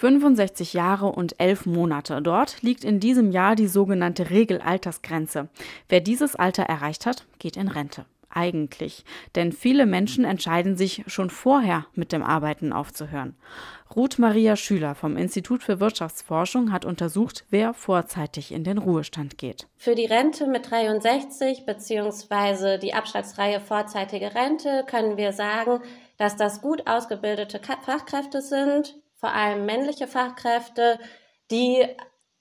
65 Jahre und 11 Monate. Dort liegt in diesem Jahr die sogenannte Regelaltersgrenze. Wer dieses Alter erreicht hat, geht in Rente eigentlich? Denn viele Menschen entscheiden sich schon vorher mit dem Arbeiten aufzuhören. Ruth Maria Schüler vom Institut für Wirtschaftsforschung hat untersucht, wer vorzeitig in den Ruhestand geht. Für die Rente mit 63 bzw. die abschlagsfreie vorzeitige Rente können wir sagen, dass das gut ausgebildete Fachkräfte sind, vor allem männliche Fachkräfte, die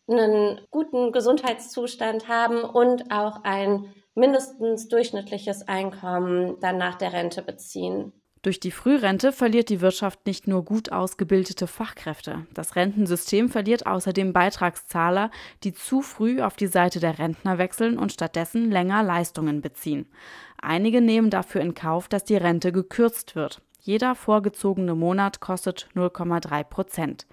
einen guten Gesundheitszustand haben und auch ein mindestens durchschnittliches Einkommen dann nach der Rente beziehen. Durch die Frührente verliert die Wirtschaft nicht nur gut ausgebildete Fachkräfte. Das Rentensystem verliert außerdem Beitragszahler, die zu früh auf die Seite der Rentner wechseln und stattdessen länger Leistungen beziehen. Einige nehmen dafür in Kauf, dass die Rente gekürzt wird. Jeder vorgezogene Monat kostet 0,3 Prozent.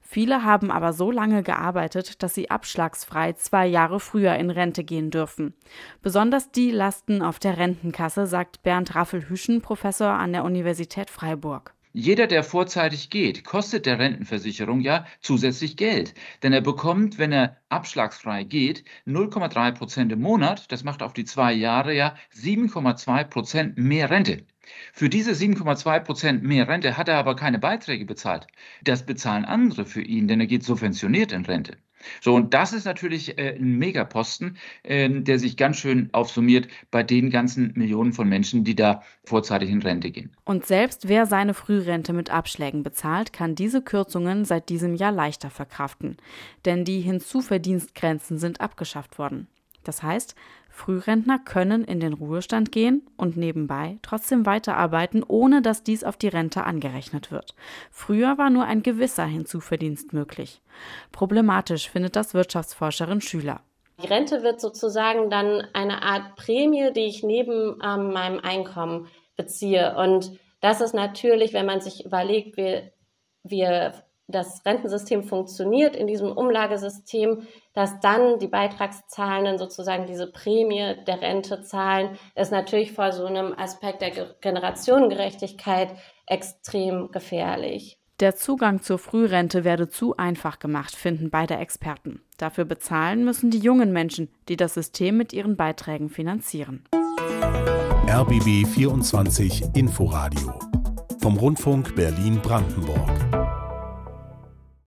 Viele haben aber so lange gearbeitet, dass sie abschlagsfrei zwei Jahre früher in Rente gehen dürfen. Besonders die lasten auf der Rentenkasse, sagt Bernd Raffelhüschen, Professor an der Universität Freiburg. Jeder, der vorzeitig geht, kostet der Rentenversicherung ja zusätzlich Geld. Denn er bekommt, wenn er abschlagsfrei geht, 0,3 Prozent im Monat. Das macht auf die zwei Jahre ja 7,2 Prozent mehr Rente. Für diese 7,2 Prozent mehr Rente hat er aber keine Beiträge bezahlt. Das bezahlen andere für ihn, denn er geht subventioniert in Rente. So, und das ist natürlich äh, ein Megaposten, äh, der sich ganz schön aufsummiert bei den ganzen Millionen von Menschen, die da vorzeitig in Rente gehen. Und selbst wer seine Frührente mit Abschlägen bezahlt, kann diese Kürzungen seit diesem Jahr leichter verkraften. Denn die Hinzuverdienstgrenzen sind abgeschafft worden. Das heißt, Frührentner können in den Ruhestand gehen und nebenbei trotzdem weiterarbeiten, ohne dass dies auf die Rente angerechnet wird. Früher war nur ein gewisser Hinzuverdienst möglich. Problematisch findet das Wirtschaftsforscherin Schüler. Die Rente wird sozusagen dann eine Art Prämie, die ich neben ähm, meinem Einkommen beziehe. Und das ist natürlich, wenn man sich überlegt, wir, wir das Rentensystem funktioniert in diesem Umlagesystem, dass dann die Beitragszahlenden sozusagen diese Prämie der Rente zahlen, ist natürlich vor so einem Aspekt der Generationengerechtigkeit extrem gefährlich. Der Zugang zur Frührente werde zu einfach gemacht, finden beide Experten. Dafür bezahlen müssen die jungen Menschen, die das System mit ihren Beiträgen finanzieren. RBB 24 Inforadio vom Rundfunk Berlin-Brandenburg.